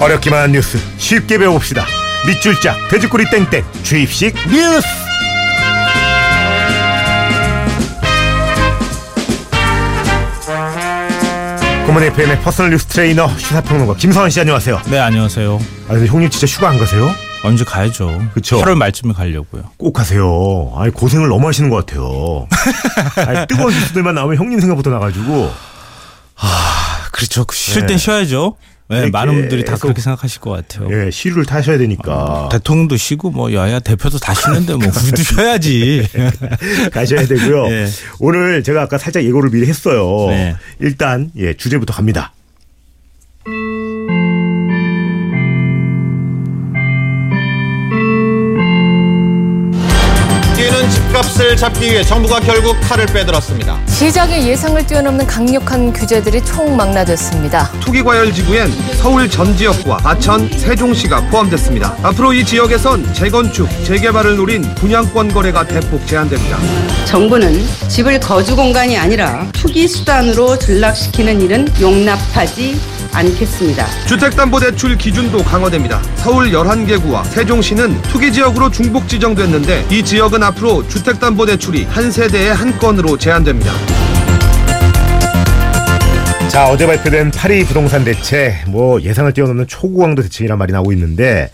어렵기만 한 뉴스 쉽게 배워봅시다. 밑줄짝 돼지꼬리 땡땡 주입식 뉴스. 고문 FM의 퍼스널 뉴스 트레이너 시사평론가 김서원 씨 안녕하세요. 네, 안녕하세요. 아 근데 형님 진짜 휴가 안 가세요? 언제 가야죠. 그쵸. 8월 말쯤에 가려고요. 꼭 가세요. 아니 고생을 너무 하시는 것 같아요. 아니, 뜨거운 뉴스들만 나오면 형님 생각부터 나가지고 그렇죠. 쉴 네. 땐 쉬어야죠. 네, 네, 많은 분들이 다 그렇게 생각하실 것 같아요. 예 시류를 타셔야 되니까 대통령도 쉬고 뭐 여야 대표도 다 쉬는데 뭐 우리도 쉬어야지. 가셔야 되고요. 예. 오늘 제가 아까 살짝 예고를 미리 했어요. 네. 일단 예 주제부터 갑니다. 집값을 잡기 위해 정부가 결국 칼을 빼들었습니다. 시장의 예상을 뛰어넘는 강력한 규제들이 총망라됐습니다. 투기과열 지구엔 서울 전 지역과 아천, 세종시가 포함됐습니다. 앞으로 이 지역에선 재건축, 재개발을 노린 분양권 거래가 대폭 제한됩니다. 정부는 집을 거주 공간이 아니라 투기 수단으로 전락시키는 일은 용납하지 않겠습니다. 주택담보대출 기준도 강화됩니다. 서울 11개구와 세종시는 투기 지역으로 중복 지정됐는데 이 지역은 앞으로 주택담보대출 이 한 세대에 한 건으로 제한됩니다. 자 어제 발표된 파리 부동산 대책 뭐 예상을 뛰어넘는 초고강도 대책이란 말이 나오고 있는데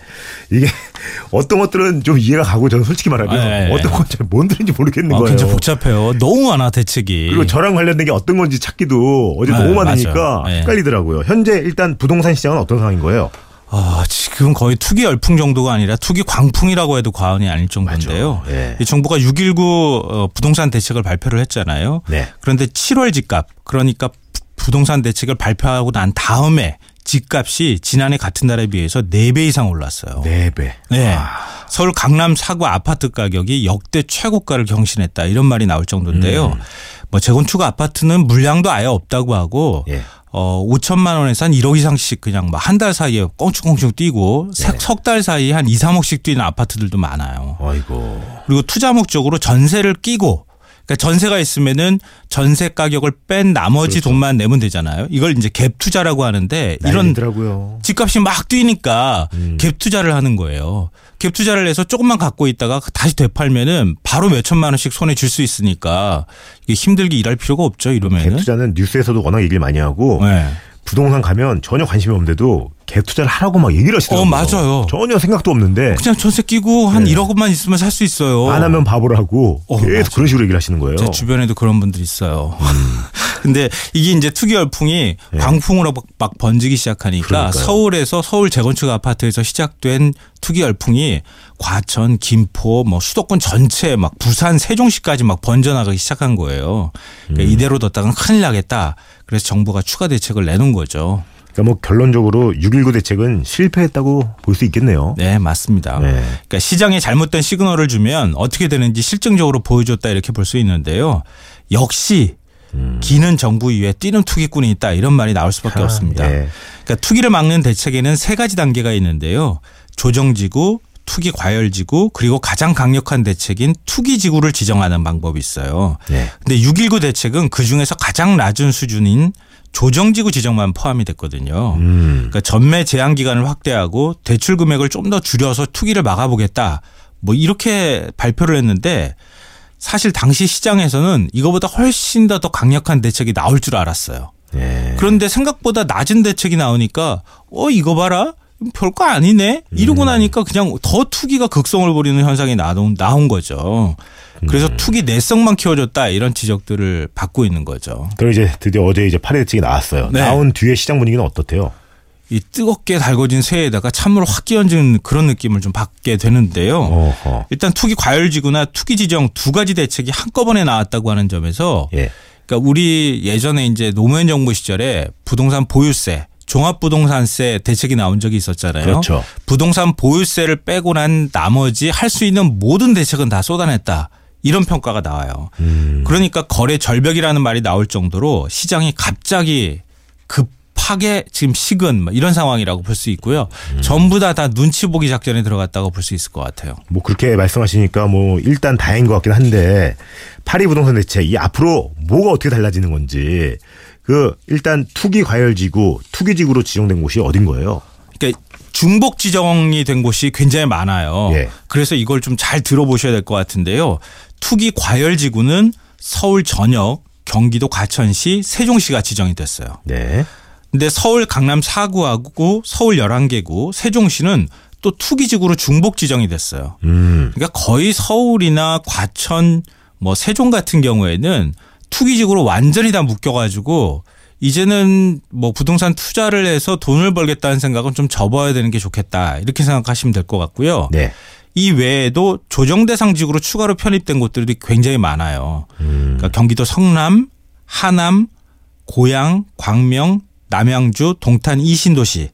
이게 어떤 것들은 좀 이해가 가고 저는 솔직히 말하면 네. 어떤 건 잘 뭔 들인지 모르겠는 아, 거예요. 굉장히 복잡해요. 너무 많아 대책이. 그리고 저랑 관련된 게 어떤 건지 찾기도 어제 네, 너무 많으니까 맞아요. 네. 헷갈리더라고요. 현재 일단 부동산 시장은 어떤 상황인 거예요? 아, 지금 거의 투기 열풍 정도가 아니라 투기 광풍이라고 해도 과언이 아닐 정도인데요. 예. 이 정부가 6.19 어, 부동산 대책을 발표를 했잖아요. 네. 그런데 7월 집값 그러니까 부- 부동산 대책을 발표하고 난 다음에 집값이 지난해 같은 달에 비해서 4배 이상 올랐어요. 네 배. 네. 서울 강남 사구 아파트 가격이 역대 최고가를 경신했다 이런 말이 나올 정도인데요. 음. 뭐 재건축 아파트는 물량도 아예 없다고 하고 예. 어 5천만 원에서 한 1억 이상씩 그냥 뭐한달 사이에 꽁충꽁충 뛰고 네. 석달 사이에 한 2, 3억씩 뛰는 아파트들도 많아요. 아이고. 그리고 투자 목적으로 전세를 끼고 그러니까 전세가 있으면은 전세 가격을 뺀 나머지 돈만 내면 되잖아요. 이걸 이제 갭 투자라고 하는데 이런 이런 집값이 막 뛰니까 음. 갭 투자를 하는 거예요. 갭 투자를 해서 조금만 갖고 있다가 다시 되팔면은 바로 몇 천만 원씩 손에 줄 수 있으니까 이게 힘들게 일할 필요가 없죠. 이러면은. 갭 투자는 뉴스에서도 워낙 얘기를 많이 하고 네. 부동산 가면 전혀 관심이 없는데도 갭 투자를 하라고 막 얘기를 하시더라고요. 어, 맞아요. 전혀 생각도 없는데 그냥 전세 끼고 한 네. 1억만 있으면 살 수 있어요. 안 하면 바보라고 어, 계속 맞아. 그런 식으로 얘기를 하시는 거예요. 제 주변에도 그런 분들이 있어요. 근데 이게 이제 투기 열풍이 광풍으로 막- 막 번지기 시작하니까 네. 그러니까요. 서울에서 서울 재건축 아파트에서 시작된 투기 열풍이 과천, 김포, 뭐 수도권 전체 막 부산, 세종시까지 막 번져나가기 시작한 거예요. 그러니까 음. 이대로 뒀다간 큰일 나겠다. 그래서 정부가 추가 대책을 내놓은 거죠. 그러니까 뭐 결론적으로 6.19 대책은 실패했다고 볼 수 있겠네요. 네, 맞습니다. 네. 그러니까 시장에 잘못된 시그널을 주면 어떻게 되는지 실증적으로 보여줬다 이렇게 볼 수 있는데요. 역시 음. 기는 정부 이외에 뛰는 투기꾼이 있다 이런 말이 나올 수밖에 아, 없습니다. 예. 그러니까 투기를 막는 대책에는 세 가지 단계가 있는데요. 조정지구, 투기 과열지구 그리고 가장 강력한 대책인 투기지구를 지정하는 방법이 있어요. 네. 근데 6.19 대책은 그 중에서 가장 낮은 수준인 조정지구 지정만 포함이 됐거든요. 음. 그러니까 전매 제한 기간을 확대하고 대출 금액을 좀 더 줄여서 투기를 막아보겠다. 뭐 이렇게 발표를 했는데 사실 당시 시장에서는 이거보다 훨씬 더 더 강력한 대책이 나올 줄 알았어요. 네. 그런데 생각보다 낮은 대책이 나오니까 어 이거 봐라 별거 아니네 이러고 음. 나니까 그냥 더 투기가 극성을 부리는 현상이 나온 나온 거죠. 그래서 음. 투기 내성만 키워줬다 이런 지적들을 받고 있는 거죠. 그럼 이제 드디어 어제 이제 파리 대책이 나왔어요. 네. 나온 뒤에 시장 분위기는 어떻대요? 이 뜨겁게 달궈진 새에다가 찬물을 확 끼얹은 그런 느낌을 좀 받게 되는데요. 어허. 일단 투기 과열지구나 투기 지정 두 가지 대책이 한꺼번에 나왔다고 하는 점에서 예. 그러니까 우리 예전에 이제 노무현 정부 시절에 부동산 보유세 종합부동산세 대책이 나온 적이 있었잖아요. 그렇죠. 부동산 보유세를 빼고 난 나머지 할 수 있는 모든 대책은 다 쏟아냈다. 이런 평가가 나와요. 음. 그러니까 거래 절벽이라는 말이 나올 정도로 시장이 갑자기 급하게 지금 식은 뭐 이런 상황이라고 볼 수 있고요. 음. 전부 다 다 눈치 보기 작전에 들어갔다고 볼 수 있을 것 같아요. 뭐 그렇게 말씀하시니까 뭐 일단 다행인 것 같긴 한데 파리 부동산 대책 이 앞으로 뭐가 어떻게 달라지는 건지 그 일단 투기 과열지구 투기지구로 지정된 곳이 어딘 거예요? 그러니까 중복 지정이 된 곳이 굉장히 많아요. 예. 그래서 이걸 좀 잘 들어보셔야 될 것 같은데요. 투기 과열 지구는 서울 전역, 경기도 과천시, 세종시가 지정이 됐어요. 네. 근데 서울 강남 4구하고 서울 11개구, 세종시는 또 투기 지구로 중복 지정이 됐어요. 음. 그러니까 거의 서울이나 과천, 뭐 세종 같은 경우에는 투기직으로 완전히 다 묶여가지고 이제는 뭐 부동산 투자를 해서 돈을 벌겠다는 생각은 좀 접어야 되는 게 좋겠다 이렇게 생각하시면 될 것 같고요. 네. 이 외에도 조정 대상직으로 추가로 편입된 곳들이 굉장히 많아요. 음. 그러니까 경기도 성남, 하남, 고양, 광명, 남양주, 동탄 이신도시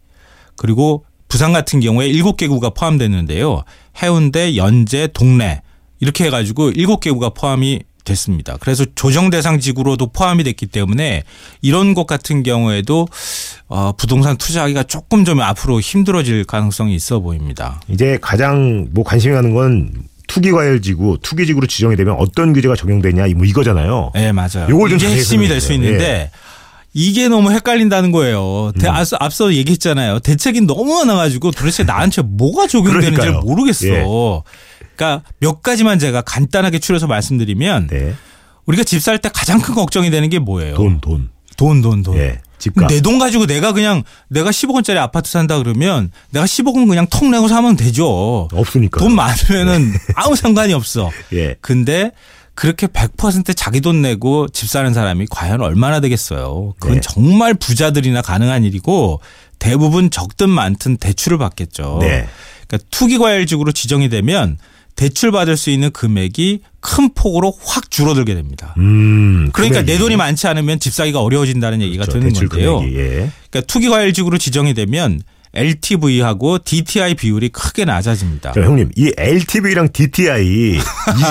그리고 부산 같은 경우에 일곱 개 구가 포함됐는데요. 해운대, 연제, 동래 이렇게 해가지고 일곱 개 구가 포함이 됐습니다. 그래서 조정 대상 지구로도 포함이 됐기 때문에 이런 곳 같은 경우에도 어, 부동산 투자하기가 조금 좀 앞으로 힘들어질 가능성이 있어 보입니다. 이제 가장 뭐 관심이 가는 건 투기과열지구, 투기지구로 지정이 되면 어떤 규제가 적용되냐 뭐 이거잖아요. 네, 맞아요. 요걸 좀 이게 핵심이 될 수. 있는데 이게 너무 헷갈린다는 거예요. 음. 대- 앞서, 앞서 얘기했잖아요. 대책이 너무 많아가지고 도대체 나한테 뭐가 적용되는지. 모르겠어. 예. 그러니까 몇 가지만 제가 간단하게 추려서 말씀드리면 네. 우리가 집 살 때 가장 큰 걱정이 되는 게 뭐예요? 돈, 돈. 돈, 돈, 돈. 예. 집값. 내 돈 가지고 내가 그냥 내가 10억 원짜리 아파트 산다 그러면 내가 10억은 그냥 턱 내고 사면 되죠. 없으니까. 돈 많으면은 아무 상관이 없어. 예. 근데 그렇게 100% 자기 돈 내고 집 사는 사람이 과연 얼마나 되겠어요. 그건 네. 정말 부자들이나 가능한 일이고 대부분 적든 많든 대출을 받겠죠. 네. 그러니까 투기과열직으로 지정이 되면 대출 받을 수 있는 금액이 큰 폭으로 확 줄어들게 됩니다. 음. 그러니까. 내 돈이 많지 않으면 집 사기가 어려워진다는 얘기가 그렇죠. 되는 건데요. 금액이. 예. 그러니까 투기과열직으로 지정이 되면 LTV하고 DTI 비율이 크게 낮아집니다. 자, 형님, 이 LTV랑 DTI 이,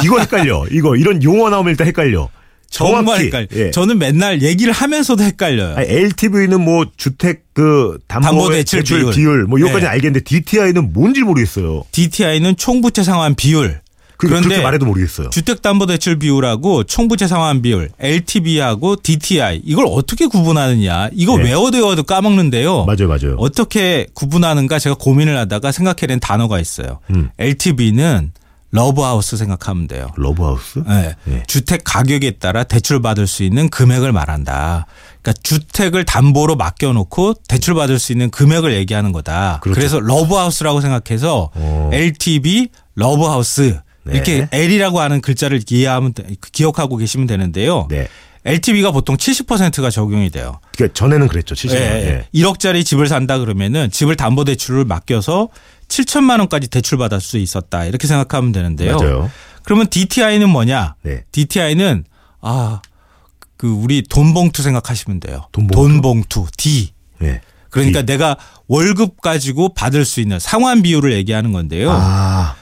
이거 헷갈려. 이거 이런 용어 나오면 일단 헷갈려. 정말 정확히, 헷갈려. 예. 저는 맨날 얘기를 하면서도 헷갈려요. 아니, LTV는 뭐 주택 그 담보 담보대출 대출 비율, 비율. 뭐 이거까지 네. 알겠는데 DTI는 뭔지 모르겠어요. DTI는 총부채 상환 비율. 그, 그런데 그렇게 말해도 모르겠어요. 주택담보대출 비율하고 총부채 상환 비율, LTV하고 DTI 이걸 어떻게 구분하느냐? 이거 네. 외워도 외워도 까먹는데요. 맞아요, 맞아요. 어떻게 구분하는가 제가 고민을 하다가 생각해낸 단어가 있어요. 음. LTV는 러브하우스 생각하면 돼요. 러브하우스? 네. 네. 주택 가격에 따라 대출 받을 수 있는 금액을 말한다. 그러니까 주택을 담보로 맡겨놓고 대출 받을 수 있는 금액을 얘기하는 거다. 그렇죠. 그래서 러브하우스라고 생각해서 어. LTV 러브하우스 네. 이렇게 L이라고 하는 글자를 이해하면 돼- 기억하고 계시면 되는데요. 네. LTV가 보통 70%가 적용이 돼요. 그러니까 전에는 그랬죠. 70만 원. 예, 예. 1억짜리 집을 산다 그러면은 집을 담보 대출을 맡겨서 7천만 원까지 대출 받을 수 있었다. 이렇게 생각하면 되는데요. 맞아요. 그러면 DTI는 뭐냐? 네. DTI는 아, 그 우리 돈 봉투 생각하시면 돼요. 돈 봉투? 돈 봉투 D. 네. 그러니까 D. 내가 월급 가지고 받을 수 있는 상환 비율을 얘기하는 건데요. 아.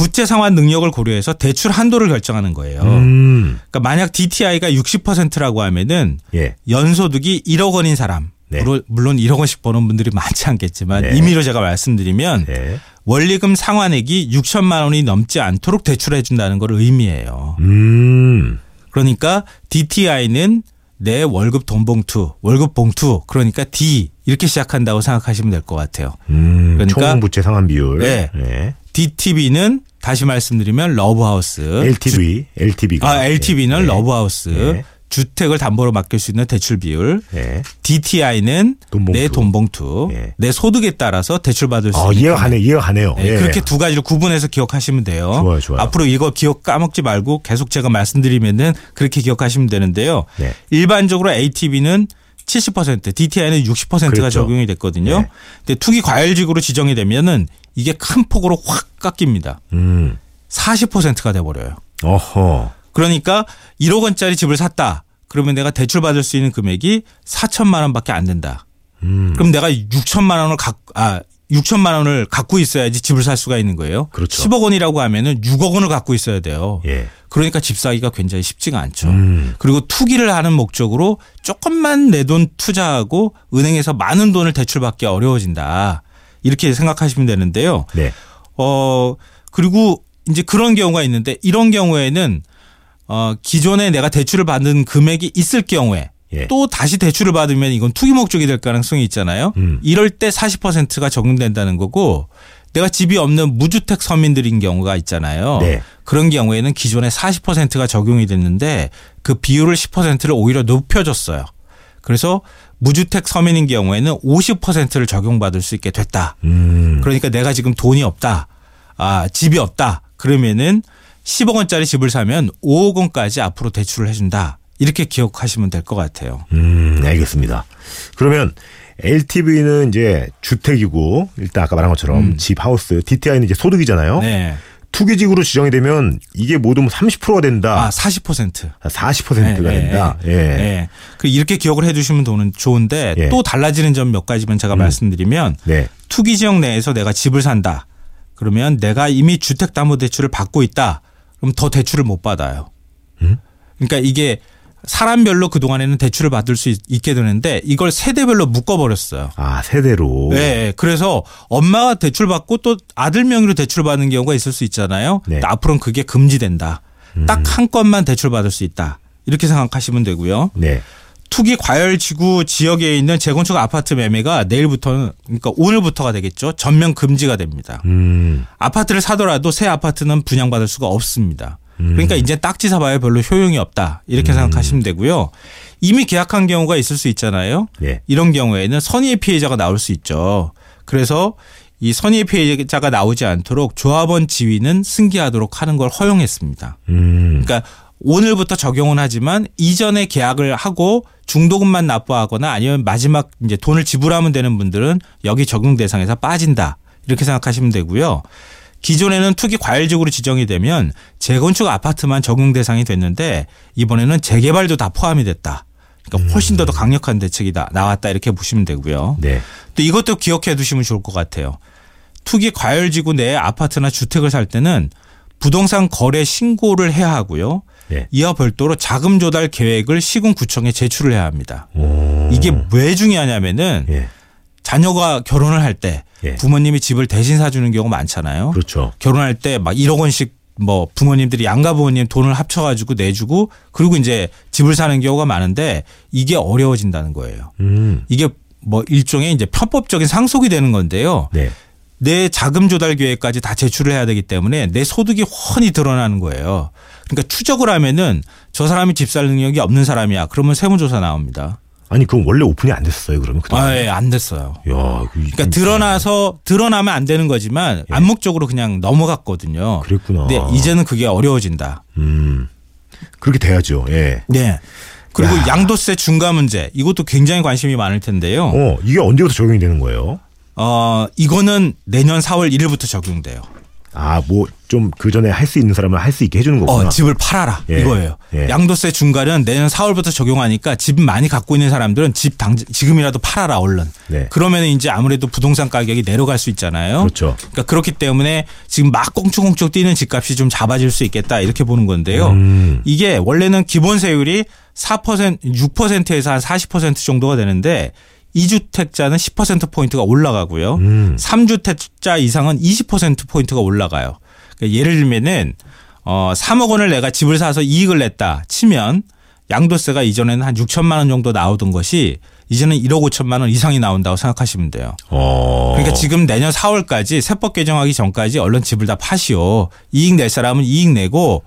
부채 상환 능력을 고려해서 대출 한도를 결정하는 거예요. 음. 그러니까 만약 DTI가 60%라고 하면은 예. 연소득이 1억 원인 사람. 네. 물론- 물론 1억 원씩 버는 분들이 많지 않겠지만 네. 임의로 제가 말씀드리면 네. 원리금 상환액이 6천만 원이 넘지 않도록 대출해 준다는 걸 의미해요. 음. 그러니까 DTI는 내 월급 돈 봉투, 월급 봉투 그러니까 D 이렇게 시작한다고 생각하시면 될 것 같아요. 음. 그러니까- 총 부채 상환 비율. 네. 네. LTV는 다시 말씀드리면 러브하우스. LTV, LTV가. 아, LTV는 네. 러브하우스. 네. 주택을 담보로 맡길 수 있는 대출 비율. 네. DTI는 돈 봉투. 내 돈 봉투. 네. 내 소득에 따라서 대출 받을 수 어, 있는 이해가 가네, 이해가 가네요. 네, 예. 그렇게 두 가지를 구분해서 기억하시면 돼요. 좋아요, 좋아요. 앞으로 이거 기억 까먹지 말고 계속 제가 말씀드리면은 그렇게 기억하시면 되는데요. 네. 일반적으로 ATV는 70%, DTI는 60%가 그렇죠. 적용이 됐거든요. 네. 근데 투기 과열직으로 지정이 되면은 이게 큰 폭으로 확 깎입니다. 음. 40%가 돼 버려요. 어허. 그러니까 1억 원짜리 집을 샀다. 그러면 내가 대출 받을 수 있는 금액이 4천만 원밖에 안 된다. 음. 그럼 내가 6천만 원을 갖, 아, 6천만 원을 갖고 있어야지 집을 살 수가 있는 거예요. 그렇죠. 10억 원이라고 하면은 6억 원을 갖고 있어야 돼요. 예. 그러니까 집 사기가 굉장히 쉽지가 않죠. 음. 그리고 투기를 하는 목적으로 조금만 내 돈 투자하고 은행에서 많은 돈을 대출받기 어려워진다. 이렇게 생각하시면 되는데요. 네. 어, 그리고 이제 그런 경우가 있는데 이런 경우에는 어, 기존에 내가 대출을 받는 금액이 있을 경우에 예. 또 다시 대출을 받으면 이건 투기 목적이 될 가능성이 있잖아요. 음. 이럴 때 40%가 적용된다는 거고 내가 집이 없는 무주택 서민들인 경우가 있잖아요. 네. 그런 경우에는 기존에 40%가 적용이 됐는데 그 비율을 10%를 오히려 높여줬어요. 그래서 무주택 서민인 경우에는 50%를 적용받을 수 있게 됐다. 음. 그러니까 내가 지금 돈이 없다. 아, 집이 없다. 그러면은 10억 원짜리 집을 사면 5억 원까지 앞으로 대출을 해준다. 이렇게 기억하시면 될 것 같아요. 음, 알겠습니다. 그러면 LTV는 이제 주택이고 일단 아까 말한 것처럼 집, 하우스, DTI는 이제 소득이잖아요. 음. 네. 투기직으로 지정이 되면 이게 모두 30%가 된다. 아, 40%. 40%가 네, 된다. 네, 예. 네. 그 이렇게 기억을 해 두시면 돈은 좋은데 예. 또 달라지는 점 몇 가지만 제가 말씀드리면 네. 투기 지역 내에서 내가 집을 산다. 그러면 내가 이미 주택 담보 대출을 받고 있다. 그럼 더 대출을 못 받아요. 음? 그러니까 이게 사람별로 그 동안에는 대출을 받을 수 있- 있게 되는데 이걸 세대별로 묶어버렸어요. 아, 세대로. 네, 그래서 엄마가 대출 받고 또 아들 명의로 대출 받는 경우가 있을 수 있잖아요. 네. 앞으로는 그게 금지된다. 딱한 건만 대출 받을 수 있다. 이렇게 생각하시면 되고요. 네. 투기 과열 지구 지역에 있는 재건축 아파트 매매가 내일부터는 그러니까 오늘부터가 되겠죠. 전면 금지가 됩니다. 음. 아파트를 사더라도 새 아파트는 분양받을 수가 없습니다. 음. 그러니까 이제 딱지 사봐야 별로 효용이 없다. 이렇게 생각하시면 되고요. 이미 계약한 경우가 있을 수 있잖아요. 네. 이런 경우에는 선의의 피해자가 나올 수 있죠. 그래서 이 선의의 피해자가 나오지 않도록 조합원 지위는 승계하도록 하는 걸 허용했습니다. 음. 그러니까 오늘부터 적용은 하지만 이전에 계약을 하고 중도금만 납부하거나 아니면 마지막 이제 돈을 지불하면 되는 분들은 여기 적용 대상에서 빠진다. 이렇게 생각하시면 되고요. 기존에는 투기 과열지구로 지정이 되면 재건축 아파트만 적용 대상이 됐는데 이번에는 재개발도 다 포함이 됐다. 그러니까 훨씬 더 더 강력한 대책이 다 나왔다 이렇게 보시면 되고요. 네. 또 이것도 기억해 두시면 좋을 것 같아요. 투기 과열지구 내에 아파트나 주택을 살 때는 부동산 거래 신고를 해야 하고요. 네. 이와 별도로 자금 조달 계획을 시군구청에 제출을 해야 합니다. 오. 이게 왜 중요하냐면은 예. 자녀가 결혼을 할 때 예. 부모님이 집을 대신 사주는 경우가 많잖아요. 그렇죠. 결혼할 때 막 1억 원씩 뭐 부모님들이 양가 부모님 돈을 합쳐가지고 내주고 그리고 이제 집을 사는 경우가 많은데 이게 어려워진다는 거예요. 음. 이게 뭐 일종의 이제 편법적인 상속이 되는 건데요. 네. 내 자금 조달 계획까지 다 제출을 해야 되기 때문에 내 소득이 훤히 드러나는 거예요. 그러니까 추적을 하면은 저 사람이 집살 능력이 없는 사람이야. 그러면 세무조사 나옵니다. 아니 그건 원래 오픈이 안 됐어요. 그러면 그동안. 아, 예, 안 됐어요. 야, 그러니까 드러나서 드러나면 안 되는 거지만 암묵적으로 그냥 넘어갔거든요. 예. 그랬구나. 근데 이제는 그게 어려워진다. 음. 그렇게 돼야죠. 예. 네. 그리고 야. 양도세 중과 문제 이것도 굉장히 관심이 많을 텐데요. 어, 이게 언제부터 적용이 되는 거예요? 어, 이거는 내년 4월 1일부터 적용돼요. 아, 뭐 좀 그 전에 할 수 있는 사람은 할 수 있게 해주는 거구나. 어, 집을 팔아라. 예. 이거예요. 예. 양도세 중과는 내년 4월부터 적용하니까 집 많이 갖고 있는 사람들은 집 당, 지금이라도 팔아라, 얼른. 네. 그러면 이제 아무래도 부동산 가격이 내려갈 수 있잖아요. 그렇죠. 그러니까 그렇기 때문에 지금 막 꽁충꽁충 뛰는 집값이 좀 잡아질 수 있겠다 이렇게 보는 건데요. 음. 이게 원래는 기본 세율이 4% 6%에서 한 40% 정도가 되는데 2주택자는 10% 포인트가 올라가고요. 음. 3주택자 이상은 20% 포인트가 올라가요. 그러니까 예를 들면은 어 3억 원을 내가 집을 사서 이익을 냈다 치면 양도세가 이전에는 한 6천만 원 정도 나오던 것이 이제는 1억 5천만 원 이상이 나온다고 생각하시면 돼요. 어. 그러니까 지금 내년 4월까지 세법 개정하기 전까지 얼른 집을 다 파시오. 이익 낼 사람은 이익 내고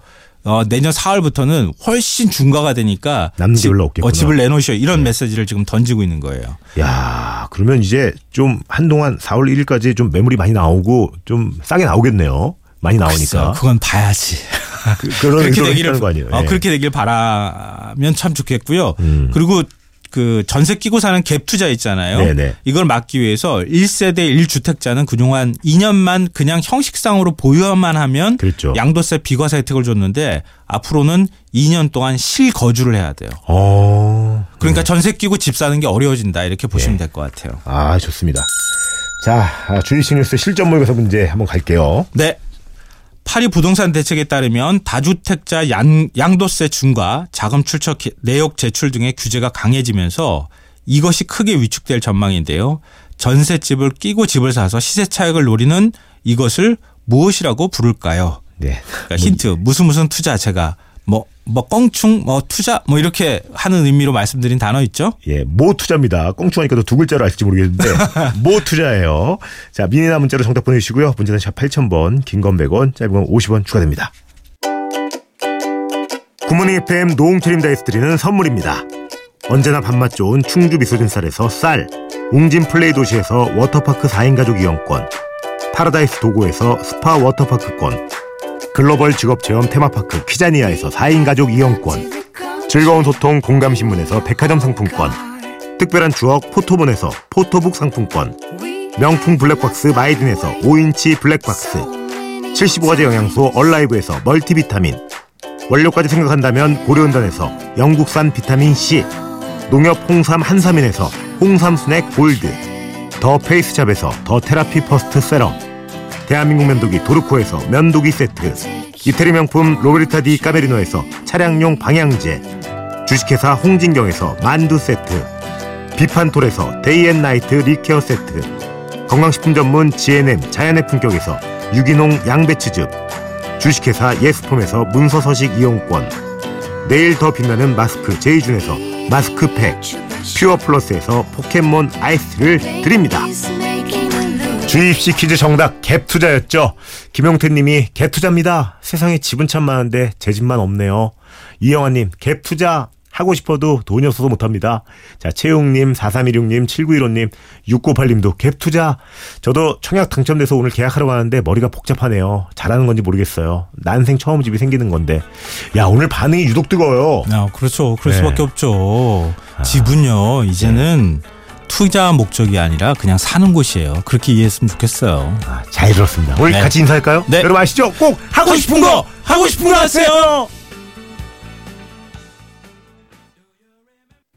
어, 내년 4월부터는 훨씬 중과가 되니까 남는 게 집- 별로 없겠구나. 네. 어, 집을 내놓으시오. 이런 메시지를 지금 던지고 있는 거예요. 야, 그러면 이제 좀 한동안 4월 1일까지 좀 매물이 많이 나오고 좀 싸게 나오겠네요. 많이 나오니까. 글쎄요, 그건 봐야지. 그, 의도로 되기를 거 아니에요? 어, 예. 그렇게 되길 바라면 참 좋겠고요. 음. 그리고 그 전세 끼고 사는 갭 투자 있잖아요. 네네. 이걸 막기 위해서 1세대 1주택자는 그동안 2년만 그냥 형식상으로 보유만 하면 그랬죠. 양도세 비과세 혜택을 줬는데 앞으로는 2년 동안 실거주를 해야 돼요. 어. 그러니까 전세 끼고 집 사는 게 어려워진다 이렇게 보시면 네. 될것 같아요. 아, 좋습니다. 자, 아, 주일식 뉴스 실전 모의고사 문제 한번 갈게요. 네. 파리 부동산 대책에 따르면 다주택자 양, 양도세 중과 자금 출처 기- 내역 제출 등의 규제가 강해지면서 이것이 크게 위축될 전망인데요. 전셋집을 끼고 집을 사서 시세 차익을 노리는 이것을 무엇이라고 부를까요? 네. 그러니까 힌트 무슨 무슨 투자 제가 뭐, 뭐, 껑충, 뭐, 투자, 뭐, 이렇게 하는 의미로 말씀드린 단어 있죠? 예, 모 투자입니다. 껑충하니까 또 두 글자로 아실지 모르겠는데 모 투자예요. 자, 미니나 문자로 정답 보내주시고요. 문자는 샵 8000번, 긴 건 100원, 짧은 건 50원 추가됩니다. 굿모닝 FM 노홍철입니다에서 드리는 선물입니다. 언제나 밥맛 좋은 충주 미소진 쌀에서 쌀, 웅진 플레이 도시에서 워터파크 4인 가족 이용권, 파라다이스 도고에서 스파 워터파크권, 글로벌 직업체험 테마파크 키자니아에서 4인 가족 이용권, 즐거운 소통 공감신문에서 백화점 상품권, 특별한 추억 포토몬에서 포토북 상품권, 명품 블랙박스 마이딘에서 5인치 블랙박스, 75가지 영양소 얼라이브에서 멀티비타민, 원료까지 생각한다면 고려은단에서 영국산 비타민C, 농협 홍삼 한삼인에서 홍삼 스낵 골드, 더 페이스샵에서 더 테라피 퍼스트 세럼, 대한민국 면도기 도르코에서 면도기 세트, 이태리 명품 로베르타 디 까메리노에서 차량용 방향제, 주식회사 홍진경에서 만두 세트, 비판톨에서 day and night lip care 세트, 건강식품 전문 GNM 자연의 품격에서 유기농 양배추즙, 주식회사 예스폼에서 문서서식 이용권, 내일 더 빛나는 마스크 제이준에서 마스크팩, 퓨어플러스에서 포켓몬 아이스를 드립니다. 주입식 퀴즈 정답 갭 투자였죠. 김용태 님이 갭 투자입니다. 세상에 집은 참 많은데 제 집만 없네요. 이영환 님, 갭 투자 하고 싶어도 돈이 없어서 못합니다. 자, 채용님, 4316님, 7915님, 698님도 갭 투자. 저도 청약 당첨돼서 오늘 계약하러 가는데 머리가 복잡하네요. 잘하는 건지 모르겠어요. 난생 처음 집이 생기는 건데. 야, 오늘 반응이 유독 뜨거워요. 아, 그렇죠. 그럴 네. 수밖에 없죠. 집은요, 이제는 투자 목적이 아니라 그냥 사는 곳이에요. 그렇게 이해했으면 좋겠어요. 아, 잘 들었습니다. 오늘 네. 같이 인사할까요? 네. 여러분 아시죠? 꼭 하고 싶은 거! 하고 싶은 거 하세요!